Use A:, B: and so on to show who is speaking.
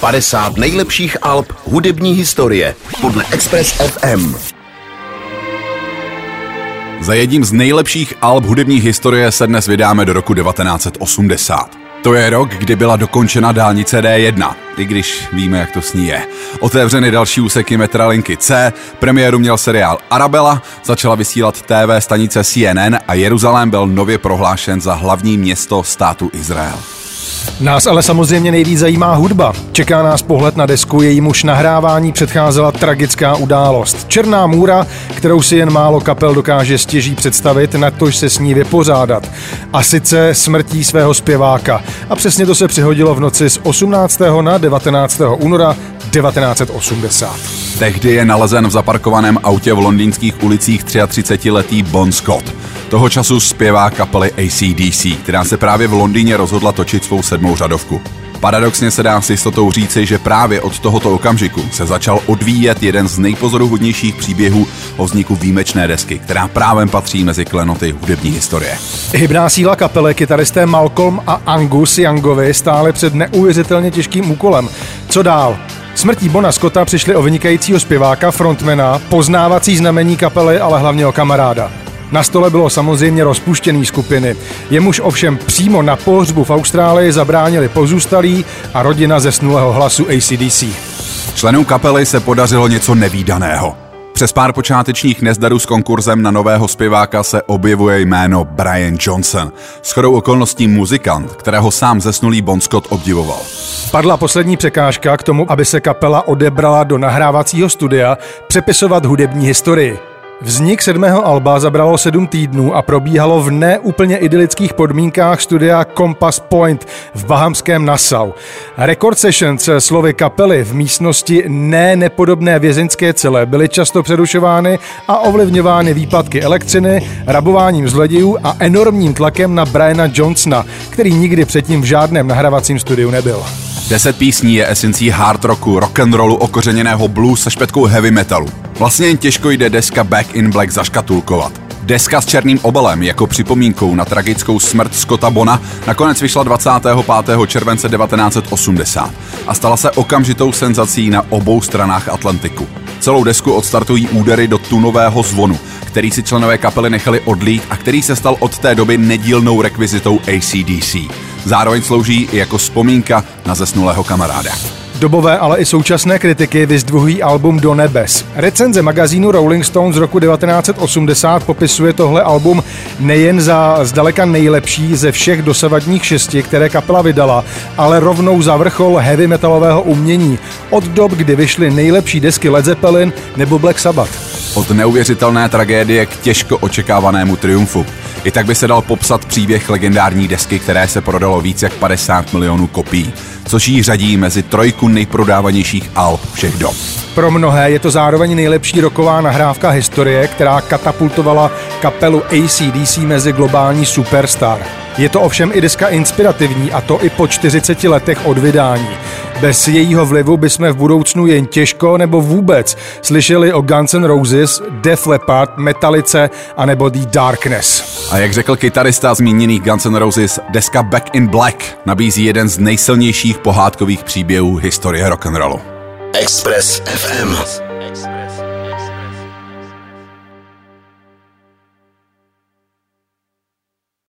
A: 50 nejlepších alb hudební historie podle Express FM.
B: Za jedním z nejlepších alb hudební historie se dnes vydáme do roku 1980. To je rok, kdy byla dokončena dálnice D1, i když víme, jak to s ní je. Otevřeny další úseky Metralinky C, premiéru měl seriál Arabella, začala vysílat TV stanice CNN a Jeruzalém byl nově prohlášen za hlavní město státu Izrael.
C: Nás ale samozřejmě nejvíc zajímá hudba. Čeká nás pohled na desku, jejímuž nahrávání předcházela tragická událost. Černá můra, kterou si jen málo kapel dokáže stěží představit, na tož se s ní vypořádat. A sice smrtí svého zpěváka. A přesně to se přihodilo v noci z 18. na 19. února 1980.
B: Tehdy je nalezen v zaparkovaném autě v londýnských ulicích 33-letý Bon Scott. Toho času zpěvá kapely ACDC, která se právě v Londýně rozhodla točit svou sedmou řadovku. Paradoxně se dá s jistotou říci, že právě od tohoto okamžiku se začal odvíjet jeden z nejpozoruhodnějších příběhů o vzniku výjimečné desky, která právem patří mezi klenoty hudební historie.
C: Hybná síla kapely, kytaristé Malcolm a Angus Youngovi stále před neuvěřitelně těžkým úkolem. Co dál? Smrtí Bona Scotta přišli o vynikajícího zpěváka, frontmana, poznávací znamení kapely, ale hlavně o kamaráda. Na stole bylo samozřejmě rozpuštěný skupiny. Jemuž ovšem přímo na pohřbu v Austrálii zabránili pozůstalí a rodina zesnulého hlasu ACDC.
B: Členům kapely se podařilo něco nevýdaného. Přes pár počátečních nezdarů s konkurzem na nového zpěváka se objevuje jméno Brian Johnson. S chodou okolností muzikant, kterého sám zesnulý Bon Scott obdivoval.
C: Padla poslední překážka k tomu, aby se kapela odebrala do nahrávacího studia přepisovat hudební historii. Vznik sedmého alba zabralo sedm týdnů a probíhalo v neúplně idylických podmínkách studia Compass Point v bahamském Nassau. Record sessions slovy kapely v místnosti ne nepodobné vězeňské cele byly často přerušovány a ovlivňovány výpadky elektřiny, rabováním zlodějů a enormním tlakem na Briana Johnsona, který nikdy předtím v žádném nahrávacím studiu nebyl.
B: Deset písní je esencí hard rocku, rock and rollu, okořeněného blues se špetkou heavy metalu. Vlastně jen těžko jde deska Back in Black zaškatulkovat. Deska s černým obalem jako připomínkou na tragickou smrt Scotta Bona nakonec vyšla 25. července 1980 a stala se okamžitou senzací na obou stranách Atlantiku. Celou desku odstartují údery do tunového zvonu, který si členové kapely nechali odlít a který se stal od té doby nedílnou rekvizitou ACDC. Zároveň slouží i jako vzpomínka na zesnulého kamaráda.
C: Dobové, ale i současné kritiky vyzdvuhují album Do nebes. Recenze magazínu Rolling Stone z roku 1980 popisuje tohle album nejen za zdaleka nejlepší ze všech dosavadních šesti, které kapela vydala, ale rovnou za vrchol heavy metalového umění od dob, kdy vyšly nejlepší desky Led Zeppelin nebo Black Sabbath.
B: Od neuvěřitelné tragédie k těžko očekávanému triumfu. I tak by se dal popsat příběh legendární desky, které se prodalo víc jak 50 milionů kopií, což jí řadí mezi trojku nejprodávanějších alb všech dob.
C: Pro mnohé je to zároveň nejlepší roková nahrávka historie, která katapultovala kapelu ACDC mezi globální superstar. Je to ovšem i deska inspirativní a to i po 40 letech od vydání. Bez jejího vlivu bychom v budoucnu jen těžko nebo vůbec slyšeli o Guns N' Roses, Def Leppard, Metalice a nebo The Darkness.
B: A jak řekl kytarista zmíněných Guns N' Roses, deska Back in Black nabízí jeden z nejsilnějších pohádkových příběhů historie rock'n'rollu.
A: Express FM.